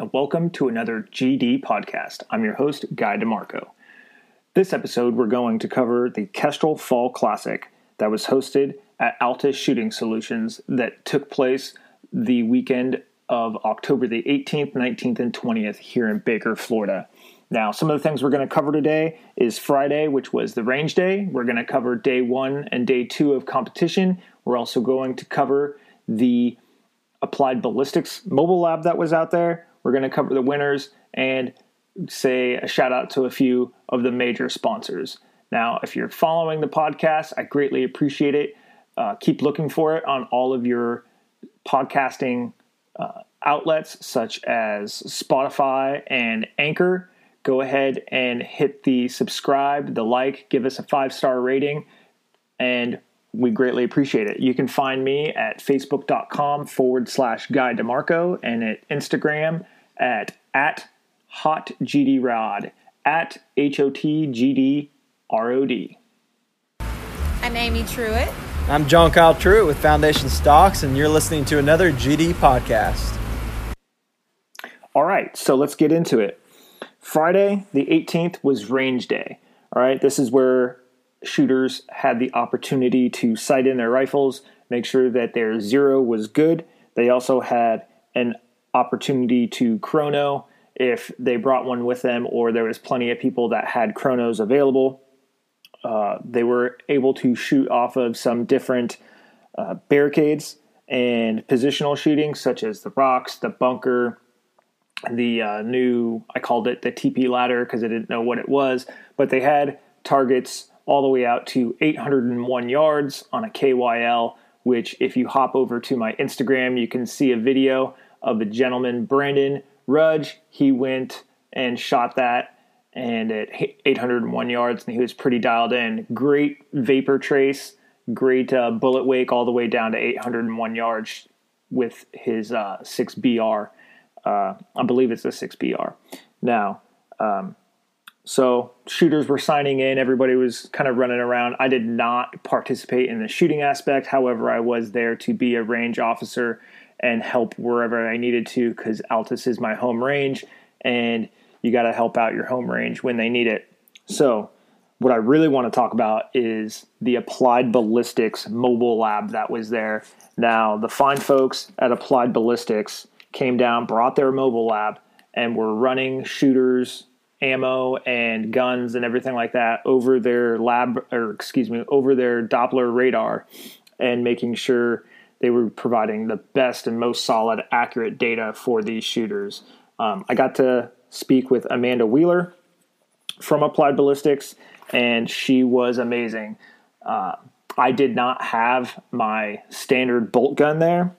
and welcome to another GD podcast. I'm your host, Guy DeMarco. This episode, we're going to cover the Kestrel Fall Classic that was hosted at Altus Shooting Solutions that took place the weekend of October the 18th, 19th, and 20th here in Baker, Florida. Now, some of the things we're going to cover today is Friday, which was the range day. We're going to cover day one and day two of competition. We're also going to cover the applied ballistics mobile lab that was out there. We're going to cover the winners and say a shout out to a few of the major sponsors. Now, if you're following the podcast, I greatly appreciate it. Uh, keep looking for it on all of your podcasting uh, outlets, such as Spotify and Anchor. Go ahead and hit the subscribe, the like, give us a five star rating, and we greatly appreciate it. You can find me at facebook.com forward slash Guy DeMarco and at Instagram at at hotgdrod at H-O-T-G-D-R-O-D. I'm Amy Truitt. I'm John Kyle Truitt with Foundation Stocks, and you're listening to another GD podcast. All right, so let's get into it. Friday, the 18th, was range day. All right, this is where shooters had the opportunity to sight in their rifles, make sure that their zero was good. They also had an opportunity to chrono if they brought one with them, or there was plenty of people that had chronos available. Uh, they were able to shoot off of some different uh, barricades and positional shooting, such as the rocks, the bunker, the uh, new, I called it the TP ladder because I didn't know what it was, but they had targets all the way out to 801 yards on a KYL, which, if you hop over to my Instagram, you can see a video of the gentleman, Brandon Rudge. He went and shot that and at 801 yards, and he was pretty dialed in. Great vapor trace, great uh, bullet wake all the way down to 801 yards with his uh, 6BR. Uh, I believe it's a 6BR. Now, um, so shooters were signing in, everybody was kind of running around. I did not participate in the shooting aspect. However, I was there to be a range officer and help wherever I needed to because Altus is my home range and you got to help out your home range when they need it. So, what I really want to talk about is the Applied Ballistics mobile lab that was there. Now, the fine folks at Applied Ballistics came down, brought their mobile lab, and were running shooters ammo and guns and everything like that over their lab or excuse me over their Doppler radar and making sure they were providing the best and most solid accurate data for these shooters. Um, I got to speak with Amanda Wheeler from Applied Ballistics and she was amazing. Uh, I did not have my standard bolt gun there.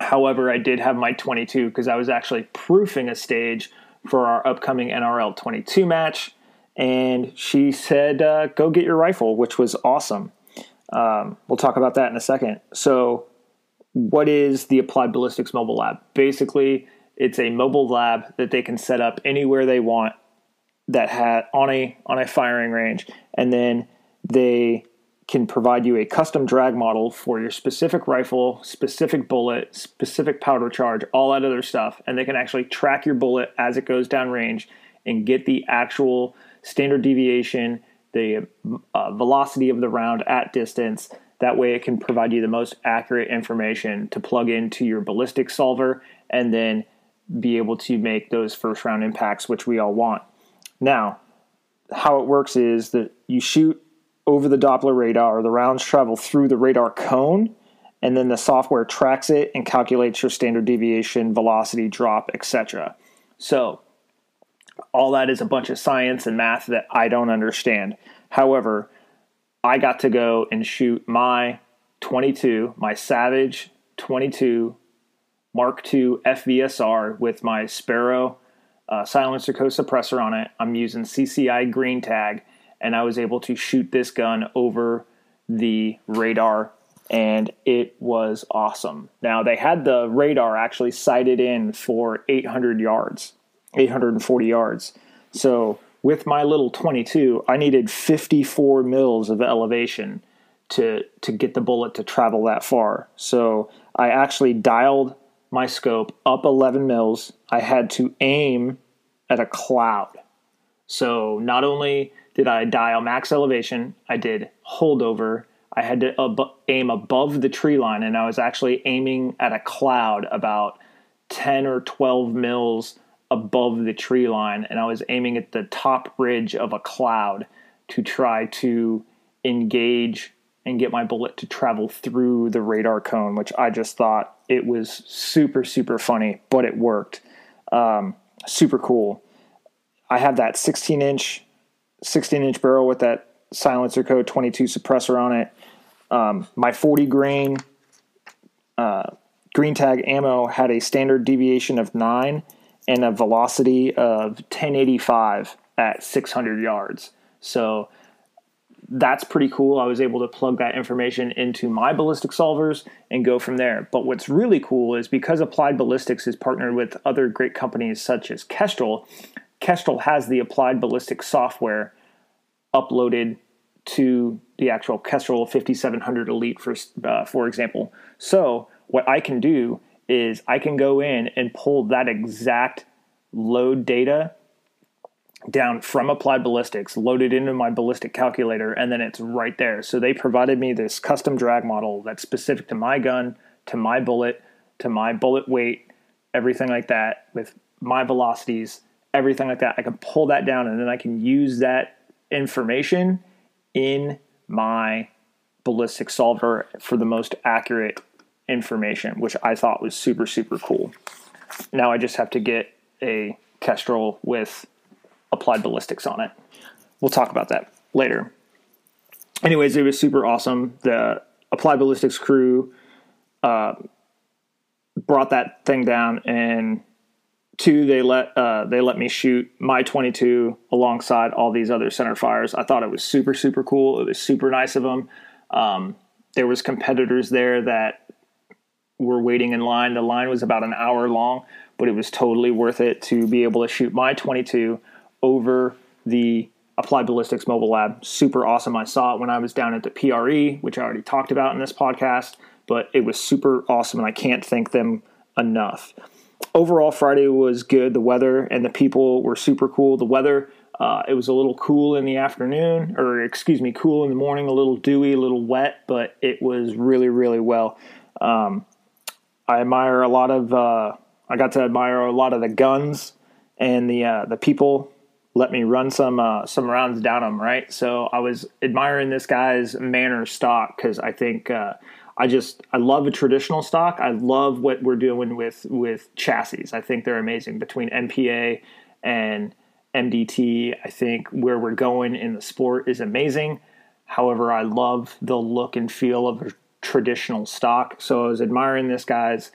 However, I did have my 22 because I was actually proofing a stage for our upcoming NRL 22 match. And she said, uh, go get your rifle, which was awesome. Um, we'll talk about that in a second. So, what is the Applied Ballistics Mobile Lab? Basically, it's a mobile lab that they can set up anywhere they want that had on a on a firing range, and then they can provide you a custom drag model for your specific rifle, specific bullet, specific powder charge, all that other stuff. And they can actually track your bullet as it goes down range and get the actual standard deviation, the uh, velocity of the round at distance. That way, it can provide you the most accurate information to plug into your ballistic solver and then be able to make those first round impacts, which we all want. Now, how it works is that you shoot over the Doppler radar, the rounds travel through the radar cone, and then the software tracks it and calculates your standard deviation, velocity drop, etc. So, all that is a bunch of science and math that I don't understand. However, I got to go and shoot my 22, my Savage 22 Mark II FVSR with my Sparrow uh, SilencerCo suppressor on it. I'm using CCI green tag and I was able to shoot this gun over the radar and it was awesome. Now they had the radar actually sighted in for 800 yards, 840 yards. So with my little 22, I needed 54 mils of elevation to to get the bullet to travel that far. So I actually dialed my scope up 11 mils, I had to aim at a cloud. So not only did I dial max elevation, I did holdover. I had to ab- aim above the tree line, and I was actually aiming at a cloud about 10 or 12 mils above the tree line, and I was aiming at the top ridge of a cloud to try to engage and get my bullet to travel through the radar cone, which I just thought it was super, super funny, but it worked. Um, super cool. I have that 16 inch, 16 inch barrel with that SilencerCo 22 suppressor on it. Um, my 40 grain uh, green tag ammo had a standard deviation of nine and a velocity of 1085 at 600 yards. So that's pretty cool. I was able to plug that information into my ballistic solvers and go from there. But what's really cool is because Applied Ballistics is partnered with other great companies such as Kestrel, Kestrel has the Applied Ballistics software uploaded to the actual Kestrel 5700 Elite, for, uh, for example. So what I can do is I can go in and pull that exact load data down from Applied Ballistics, loaded into my ballistic calculator, and then it's right there. So they provided me this custom drag model that's specific to my gun, to my bullet, to my bullet weight, everything like that, with my velocities, everything like that. I can pull that down and then I can use that information in my ballistic solver for the most accurate information, which I thought was super, super cool. Now I just have to get a Kestrel with applied ballistics on it. We'll talk about that later. Anyways, it was super awesome. The applied ballistics crew uh, brought that thing down, and two, they let uh, they let me shoot my 22 alongside all these other center fires. I thought it was super super cool. It was super nice of them. Um, there was competitors there that were waiting in line. The line was about an hour long, but it was totally worth it to be able to shoot my 22 over the Applied Ballistics Mobile Lab. Super awesome. I saw it when I was down at the PRE, which I already talked about in this podcast, but it was super awesome, and I can't thank them enough. Overall, Friday was good. The weather and the people were super cool. The weather, uh, it was a little cool in the afternoon, or excuse me, cool in the morning, a little dewy, a little wet, but it was really, really well. Um, I admire a lot of, uh, I got to admire a lot of the guns and the uh, the people let me run some uh, some rounds down them right? So I was admiring this guy's Manners stock because I think uh, I just I love a traditional stock. I love what we're doing with with chassis. I think they're amazing between MPA and MDT. I think where we're going in the sport is amazing. However, I love the look and feel of a traditional stock. So I was admiring this guy's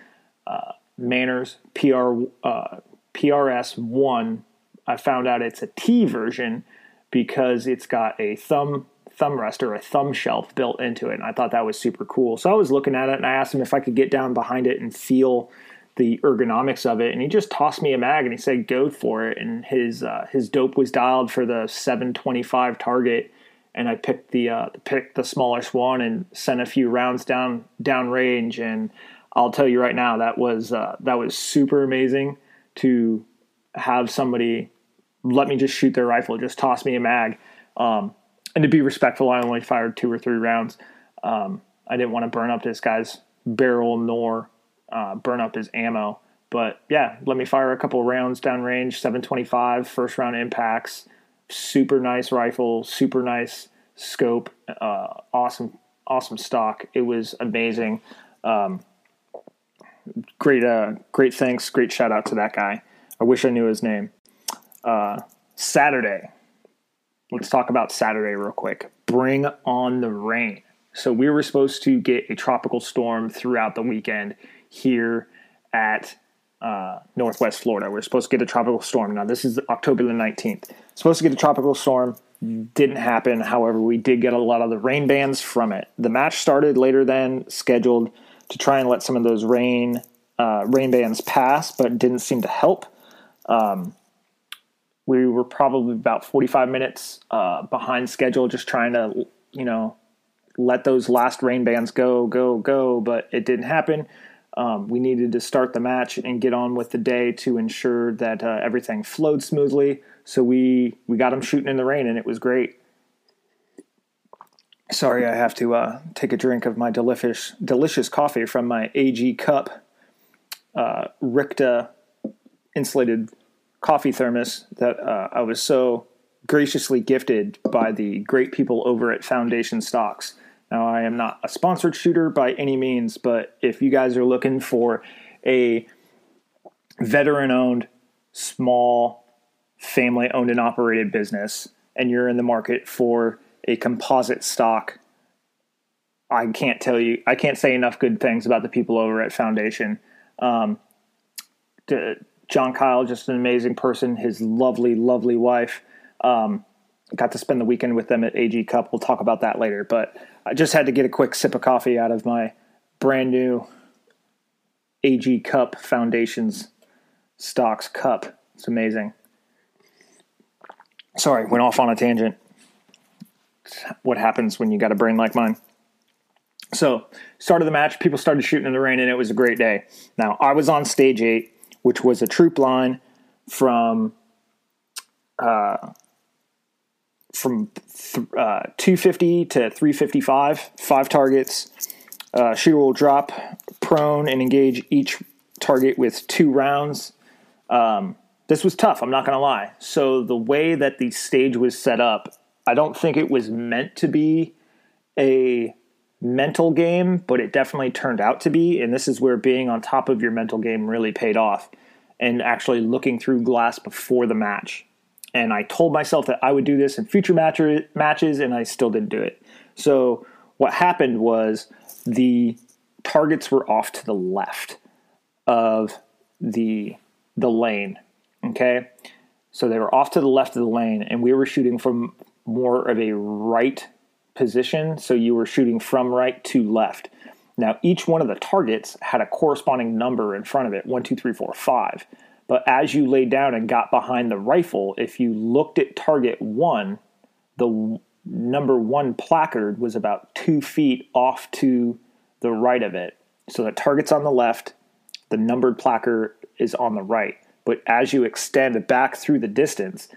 uh, Manners PR uh, PRS one I found out it's a T version because it's got a thumb thumb rest or a thumb shelf built into it. And I thought that was super cool. So I was looking at it and I asked him if I could get down behind it and feel the ergonomics of it. And he just tossed me a mag and he said, go for it. And his, uh, his dope was dialed for the 725 target. And I picked the, uh, picked the smallest one and sent a few rounds down, down range. And I'll tell you right now, that was, uh, that was super amazing to have somebody let me just shoot their rifle, just toss me a mag. Um, and to be respectful, I only fired two or three rounds. Um, I didn't want to burn up this guy's barrel nor uh, burn up his ammo. But yeah, let me fire a couple rounds downrange, 725 first round impacts. Super nice rifle, super nice scope, uh, awesome, awesome stock. It was amazing. Um, great, uh, great thanks, great shout out to that guy. I wish I knew his name. Uh, Saturday. Let's talk about Saturday real quick. Bring on the rain. So we were supposed to get a tropical storm throughout the weekend here at uh, Northwest Florida. We are supposed to get a tropical storm. Now this is October the nineteenth. Supposed to get a tropical storm. Didn't happen. However, we did get a lot of the rain bands from it. The match started later than scheduled to try and let some of those rain uh, rain bands pass, but didn't seem to help. Um, we were probably about 45 minutes uh, behind schedule, just trying to, you know, let those last rain bands go, go, go, but it didn't happen. Um, we needed to start the match and get on with the day to ensure that uh, everything flowed smoothly. So we we got them shooting in the rain, and it was great. Sorry, I have to uh, take a drink of my delicious delicious coffee from my AG cup, uh, Richta insulated coffee thermos that uh, I was so graciously gifted by the great people over at Foundation Stocks. Now, I am not a sponsored shooter by any means, but if you guys are looking for a veteran owned, small, family owned and operated business, and you're in the market for a composite stock, I can't tell you, I can't say enough good things about the people over at Foundation. Um, to, John Kyle, just an amazing person, his lovely, lovely wife. Um, got to spend the weekend with them at AG Cup. We'll talk about that later. But I just had to get a quick sip of coffee out of my brand new AG Cup Foundations Stocks cup. It's amazing. Sorry, went off on a tangent. what happens when you got a brain like mine. So, start of the match, people started shooting in the rain, and it was a great day. Now, I was on stage eight, which was a troop line from uh, from th- uh, 250 to 355, five targets. Uh, shooter will drop prone and engage each target with two rounds. Um, this was tough, I'm not going to lie. So, the way that the stage was set up, I don't think it was meant to be a mental game, but it definitely turned out to be. And this is where being on top of your mental game really paid off and actually looking through glass before the match and I told myself that I would do this in future match- matches, and I still didn't do it. So what happened was the targets were off to the left of the the lane. Okay, so they were off to the left of the lane, and we were shooting from more of a right position. So you were shooting from right to left. Now each one of the targets had a corresponding number in front of it: one, two, three, four, five. But as you laid down and got behind the rifle, if you looked at target one, the number one placard was about two feet off to the right of it. So the target's on the left, the numbered placard is on the right. But as you extend it back through the distance,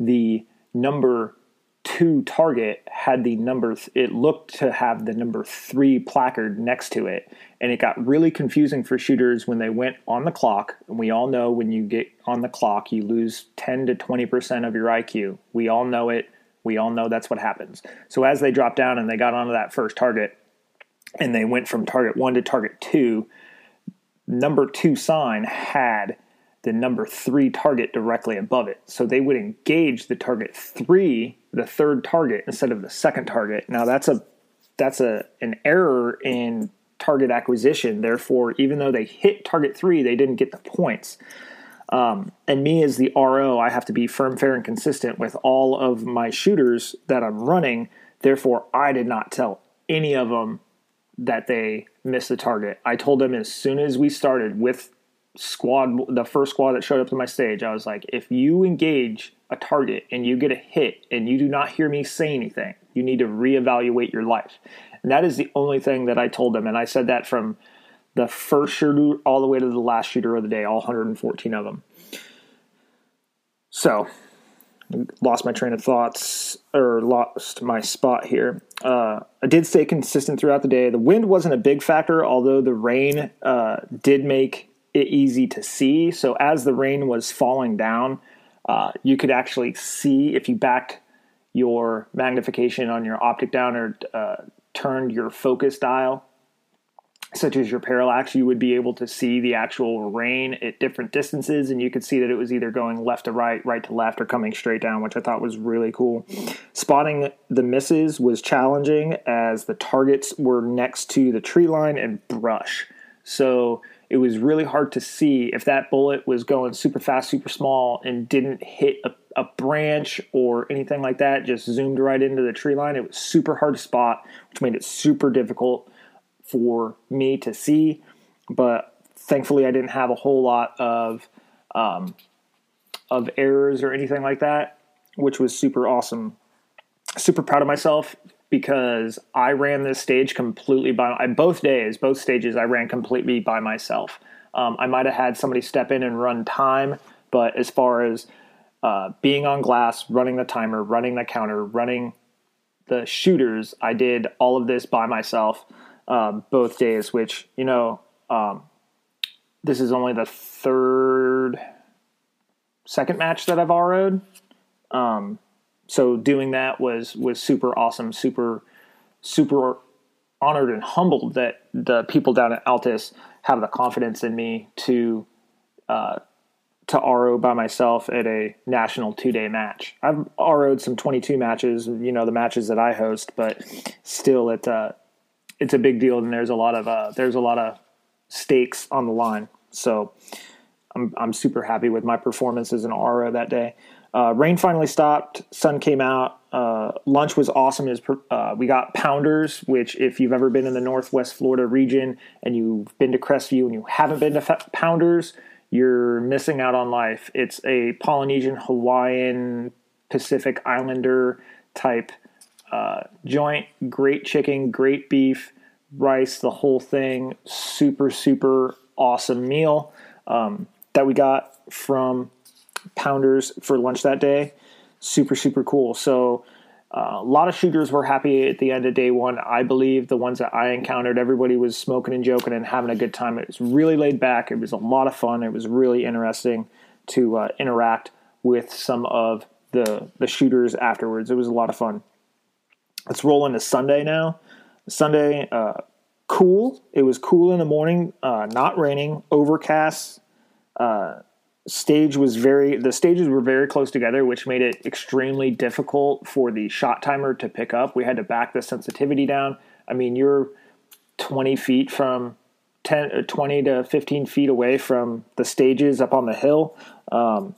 the number two target had the number it looked to have the number three placard next to it and it got really confusing for shooters when they went on the clock. And we all know when you get on the clock you lose 10 to 20% of your iq we all know it. We all know that's what happens. So as they dropped down and they got onto that first target and they went from target one to target two number two sign had the number three target directly above it. So they would engage the target three, the third target, instead of the second target. Now that's a that's a an error in target acquisition. Therefore, even though they hit target three, they didn't get the points. Um, and me as the RO, I have to be firm, fair, and consistent with all of my shooters that I'm running. Therefore, I did not tell any of them that they missed the target. I told them as soon as we started with squad, the first squad that showed up to my stage, I was like, if you engage a target and you get a hit and you do not hear me say anything, you need to reevaluate your life. And that is the only thing that I told them. And I said that from the first shooter all the way to the last shooter of the day, all 114 of them. So, lost my train of thoughts or lost my spot here. Uh, I did stay consistent throughout the day. The wind wasn't a big factor, although the rain uh, did make easy to see. So as the rain was falling down, uh, you could actually see if you backed your magnification on your optic down or uh, turned your focus dial, such as your parallax, you would be able to see the actual rain at different distances, and you could see that it was either going left to right, right to left, or coming straight down, which I thought was really cool. Spotting the misses was challenging as the targets were next to the tree line and brush. So it was really hard to see if that bullet was going super fast, super small, and didn't hit a, a, branch or anything like that, just zoomed right into the tree line. It was super hard to spot, which made it super difficult for me to see. But thankfully, I didn't have a whole lot of um, of errors or anything like that, which was super awesome. Super proud of myself because I ran this stage completely by both days, both stages. I ran completely by myself. Um, I might have had somebody step in and run time, but as far as uh, being on glass, running the timer, running the counter, running the shooters, I did all of this by myself um, both days. Which you know, um, this is only the third, second match that I've RO'd. Um, so doing that was was super awesome, super super honored and humbled that the people down at Altus have the confidence in me to uh, to RO by myself at a national two day match. I've RO'd some 22 matches, you know, the matches that I host, but still, it uh, it's a big deal, and there's a lot of uh, there's a lot of stakes on the line. So I'm I'm super happy with my performance as an RO that day. Uh, rain finally stopped. Sun came out. Uh, lunch was awesome. Is uh, we got Pounders, which if you've ever been in the Northwest Florida region and you've been to Crestview and you haven't been to Pounders, you're missing out on life. It's a Polynesian, Hawaiian, Pacific Islander type uh, joint. Great chicken, great beef, rice, the whole thing. Super super awesome meal um, that we got from Pounders for lunch that day. Super, super cool. So, uh, a lot of shooters were happy at the end of day one. I believe the ones that I encountered, everybody was smoking and joking and having a good time. It was really laid back. It was a lot of fun. It was really interesting to uh, interact with some of the the shooters afterwards. It was a lot of fun. Let's roll into Sunday now. Sunday, uh, cool. It was cool in the morning, uh, not raining, overcast. Stage was very the stages were very close together which made it extremely difficult for the shot timer to pick up. We had to back the sensitivity down. I mean you're 20 feet from 10 uh, 20 to 15 feet away from the stages up on the hill um,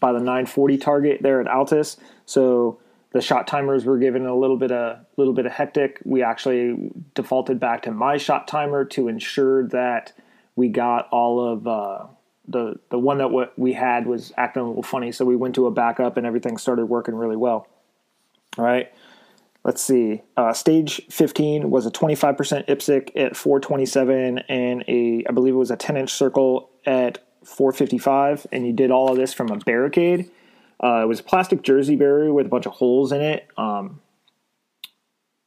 by the 940 target there at Altus. So the shot timers were given a little bit a little bit of hectic. We actually defaulted back to my shot timer to ensure that we got all of uh, the the one that what we had was acting a little funny, so we went to a backup and everything started working really well. All right, let's see. Uh, stage 15 was a 25% IPSC at 427 and a I believe it was a 10 inch circle at 455, and you did all of this from a barricade. Uh, it was a plastic jersey barrier with a bunch of holes in it. Um,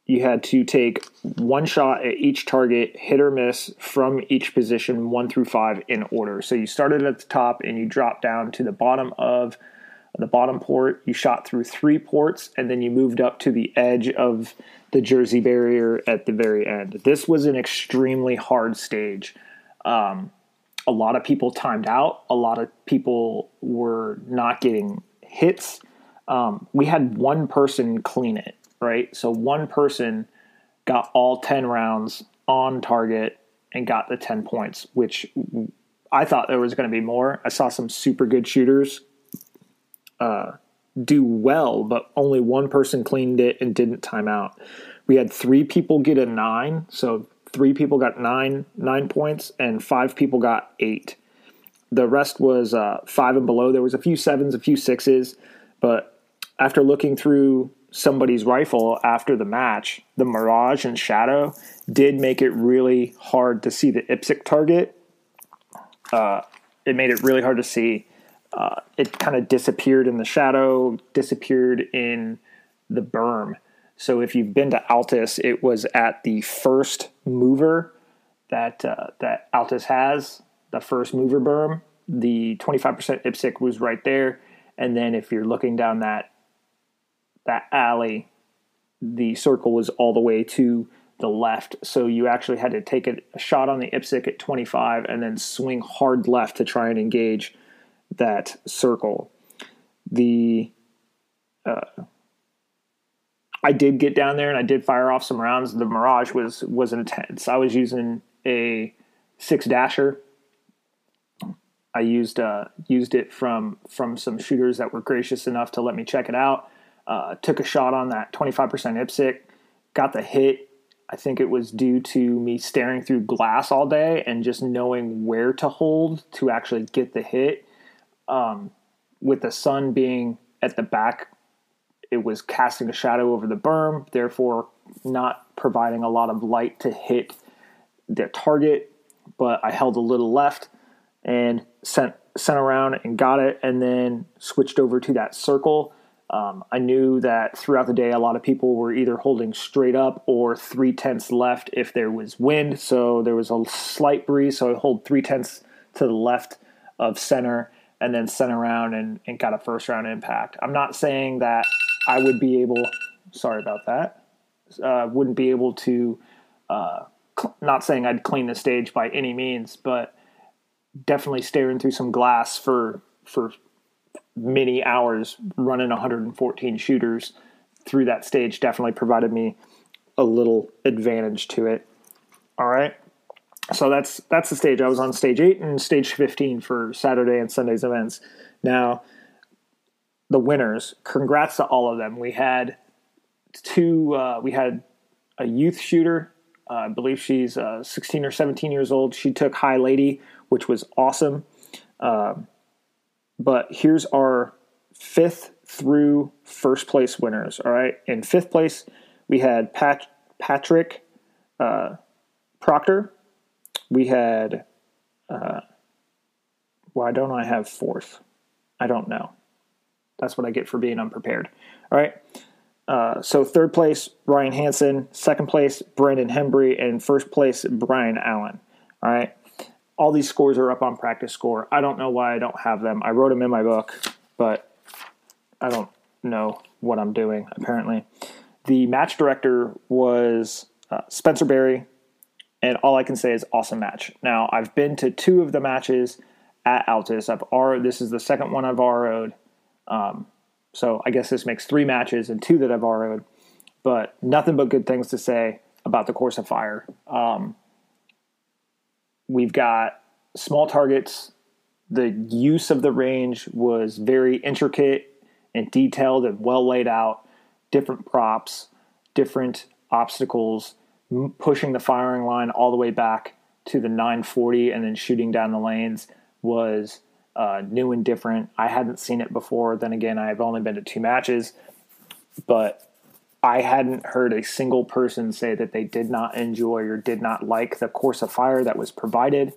you had to take one shot at each target, hit or miss from each position, one through five in order. So you started at the top and you dropped down to the bottom of the bottom port. You shot through three ports and then you moved up to the edge of the Jersey barrier at the very end. This was an extremely hard stage. Um, a lot of people timed out, a lot of people were not getting hits. Um, we had one person clean it right? So one person got all 10 rounds on target and got the 10 points, which I thought there was going to be more. I saw some super good shooters uh, do well, but only one person cleaned it and didn't time out. We had three people get a nine, so three people got nine nine points, and five people got eight. The rest was uh, five and below. There was a few sevens, a few sixes, but after looking through somebody's rifle after the match, the Mirage and Shadow did make it really hard to see the IPSC target. Uh, it made it really hard to see. Uh, it kind of disappeared in the shadow, disappeared in the berm. So if you've been to Altus, it was at the first mover that uh, that Altus has, the first mover berm. The 25% IPSC was right there, and then if you're looking down that that alley, the circle was all the way to the left. So you actually had to take a, shot on the IPSC at 25 and then swing hard left to try and engage that circle. The uh, I did get down there and I did fire off some rounds. The Mirage was was intense. I was using a six dasher. I used uh, used it from from some shooters that were gracious enough to let me check it out. Uh, took a shot on that 25% IPSC, got the hit. I think it was due to me staring through glass all day and just knowing where to hold to actually get the hit. Um, with the sun being at the back it was casting a shadow over the berm, therefore not providing a lot of light to hit the target. But I held a little left and sent sent around and got it, and then switched over to that circle. Um, I knew that throughout the day, a lot of people were either holding straight up or three tenths left if there was wind. So there was a slight breeze, so I hold three tenths to the left of center and then sent around and, and got a first round impact. I'm not saying that I would be able, sorry about that, uh, wouldn't be able to, uh, cl- not saying I'd clean the stage by any means, but definitely staring through some glass for, for many hours running 114 shooters through that stage definitely provided me a little advantage to it. All right so that's that's the stage. I was on stage eight and stage fifteen for Saturday and Sunday's events. Now, the winners. Congrats to all of them. We had two. Uh, we had a youth shooter. Uh, I believe she's uh, 16 or 17 years old. She took High Lady, which was awesome. Um, but here's our fifth through first place winners. All right. In fifth place, we had Pat, Patrick uh, Proctor we had uh, why don't I have fourth? I don't know. That's what I get for being unprepared. All right. Uh, so third place, Ryan Hansen. Second place, Brandon Hembry. And first place, Brian Allen. All right. All these scores are up on practice score. I don't know why I don't have them. I wrote them in my book, but I don't know what I'm doing, apparently. The match director was uh, Spencer Berry, and all I can say is awesome match. Now I've been to two of the matches at Altus. I've R. This is the second one I've RO'd. Um, so I guess this makes three matches and two that I've RO'd. But nothing but good things to say about the Course of Fire. Um, we've got small targets. The use of the range was very intricate and detailed and well laid out. Different props, different obstacles pushing the firing line all the way back to the 940 and then shooting down the lanes was uh, new and different. I hadn't seen it before. Then again, I've only been to two matches, but I hadn't heard a single person say that they did not enjoy or did not like the course of fire that was provided.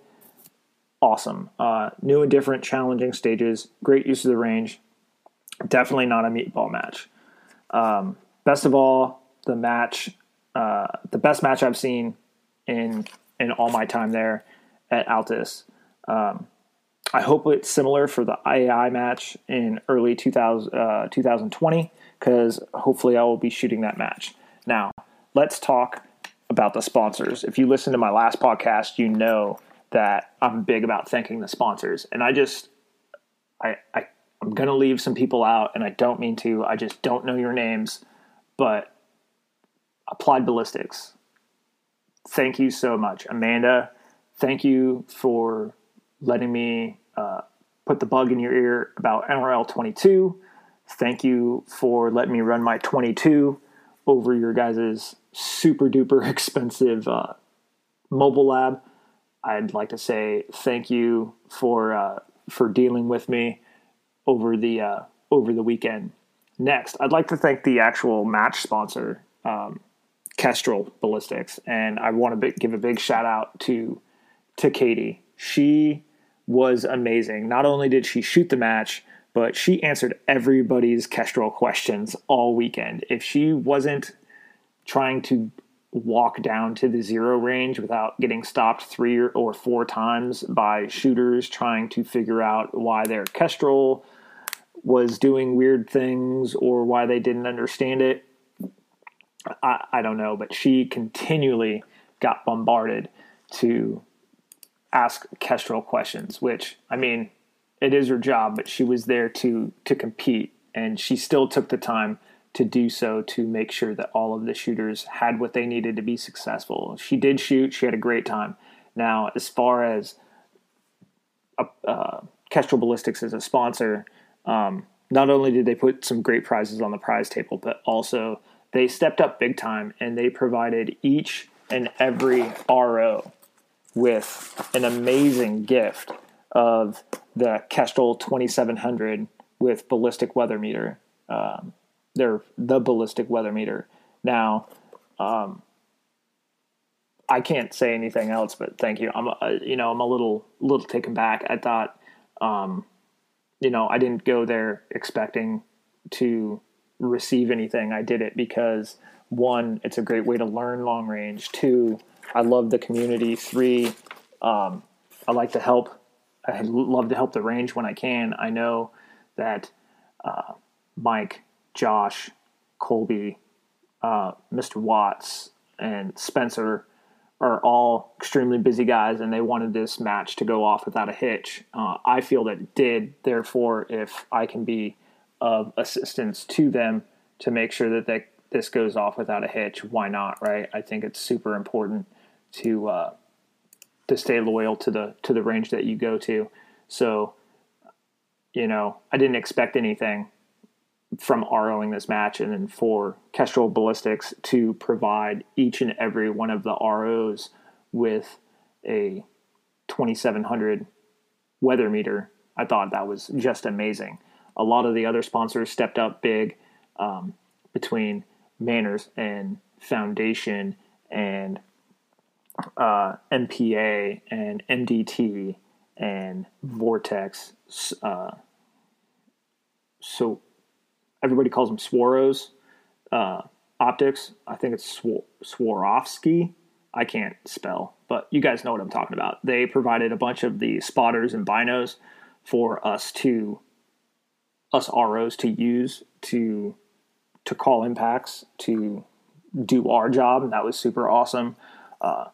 Awesome. Uh, new and different, challenging stages, great use of the range. Definitely not a meatball match. Um, best of all, the match uh, the best match I've seen in in all my time there at Altus. Um, I hope it's similar for the IAI match in early 2000, uh, 2020 because hopefully I will be shooting that match. Now, let's talk about the sponsors. If you listen to my last podcast, you know that I'm big about thanking the sponsors. And I just, I, I I'm going to leave some people out and I don't mean to. I just don't know your names, but Applied Ballistics. Thank you so much, Amanda. Thank you for letting me uh, put the bug in your ear about NRL 22. Thank you for letting me run my 22 over your guys' super duper expensive uh, mobile lab. I'd like to say thank you for uh, for dealing with me over the uh, over the weekend. Next, I'd like to thank the actual match sponsor, um, Kestrel Ballistics, and I want to give a big shout out to to Katie. She was amazing. Not only did she shoot the match, but she answered everybody's Kestrel questions all weekend. If she wasn't trying to walk down to the zero range without getting stopped three or four times by shooters trying to figure out why their Kestrel was doing weird things or why they didn't understand it, I, I don't know, but she continually got bombarded to ask Kestrel questions, which I mean, it is her job, but she was there to to compete, and she still took the time to do so to make sure that all of the shooters had what they needed to be successful. She did shoot; she had a great time. Now, as far as uh, uh, Kestrel Ballistics as a sponsor, um, not only did they put some great prizes on the prize table, but also they stepped up big time and they provided each and every RO with an amazing gift of the Kestrel 2700 with ballistic weather meter. Um, they're the ballistic weather meter. Now, um, I can't say anything else, but thank you. I'm, uh, you know, I'm a little, little taken back. I thought, um, you know, I didn't go there expecting to receive anything. I did it because one, it's a great way to learn long range. Two, I love the community. Three, um, I like to help. I love to help the range when I can. I know that uh, Mike, Josh, Colby, uh, Mr. Watts, and Spencer are all extremely busy guys, and they wanted this match to go off without a hitch. Uh, I feel that it did. Therefore, if I can be of assistance to them to make sure that they, this goes off without a hitch, why not? Right? I think it's super important to uh, to stay loyal to the to the range that you go to. So, you know, I didn't expect anything from ROing this match, and then for Kestrel Ballistics to provide each and every one of the ROs with a 2700 weather meter, I thought that was just amazing. A lot of the other sponsors stepped up big um, between Manners and Foundation and uh, MPA and MDT and Vortex. Uh, so everybody calls them Swaros uh, optics. I think it's Swar- Swarovski. I can't spell, but you guys know what I'm talking about. They provided a bunch of the spotters and binos for us to us ROs to use to to call impacts to do our job, and that was super awesome. Uh,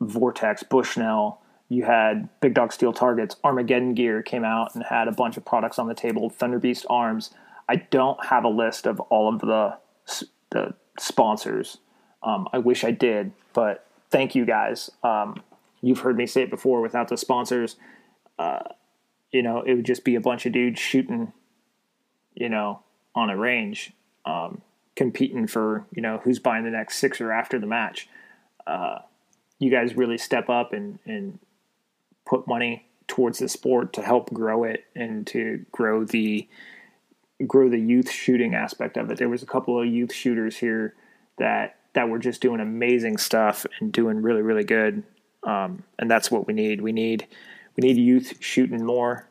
Vortex, Bushnell, you had Big Dog Steel Targets, Armageddon Gear came out and had a bunch of products on the table. Thunderbeast Arms, I don't have a list of all of the the sponsors. Um, I wish I did, but thank you guys. Um, you've heard me say it before. Without the sponsors, uh, you know, it would just be a bunch of dudes shooting, you know, on a range, um, competing for you know who's buying the next sixer after the match. Uh, you guys really step up and and put money towards the sport to help grow it and to grow the grow the youth shooting aspect of it. There was a couple of youth shooters here that that were just doing amazing stuff and doing really really good. Um, and that's what we need. We need we need youth shooting more.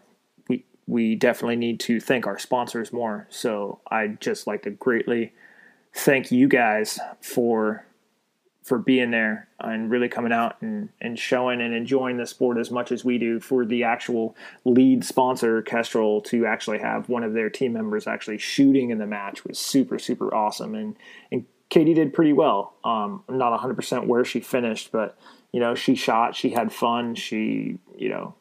We we definitely need to thank our sponsors more. So I'd just like to greatly thank you guys for for being there and really coming out and, and showing and enjoying the sport as much as we do for the actual lead sponsor Kestrel to actually have one of their team members actually shooting in the match was super super awesome. And and Katie did pretty well. Um, i'm not 100% where she finished but you know she shot she had fun she you know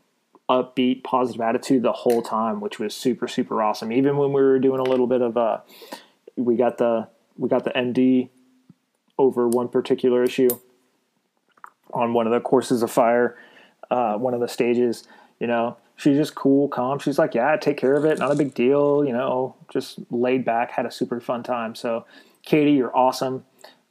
upbeat positive attitude the whole time which was super super awesome. Even when we were doing a little bit of uh we got the we got the md over one particular issue on one of the courses of fire, uh, one of the stages. You know, she's just cool, calm. She's like, yeah, take care of it, not a big deal. You know, just laid back, had a super fun time. So, Katie, you're awesome.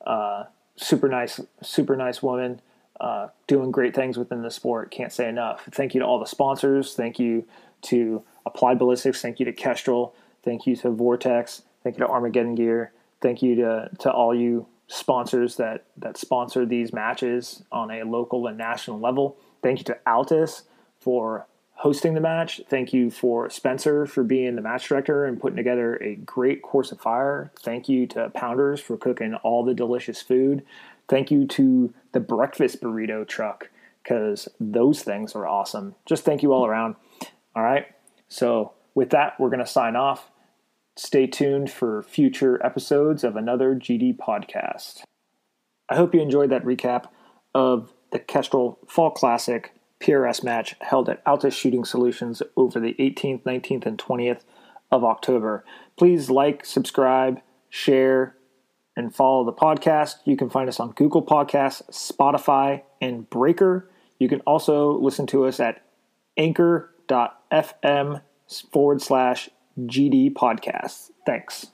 Uh, super nice, super nice woman. Uh, doing great things within the sport. Can't say enough. Thank you to all the sponsors. Thank you to Applied Ballistics. Thank you to Kestrel. Thank you to Vortex. Thank you to Armageddon Gear. Thank you to to all you sponsors that that sponsor these matches on a local and national level. Thank you to Altus for hosting the match. Thank you for Spencer for being the match director and putting together a great course of fire. Thank you to Pounders for cooking all the delicious food. Thank you to the breakfast burrito truck because those things are awesome. Just thank you all around. All right. So, with that, we're going to sign off. Stay tuned for future episodes of another GD podcast. I hope you enjoyed that recap of the Kestrel Fall Classic PRS match held at Altus Shooting Solutions over the 18th, 19th, and 20th of October. Please like, subscribe, share, and follow the podcast. You can find us on Google Podcasts, Spotify, and Breaker. You can also listen to us at anchor.fm forward slash GD Podcasts. Thanks.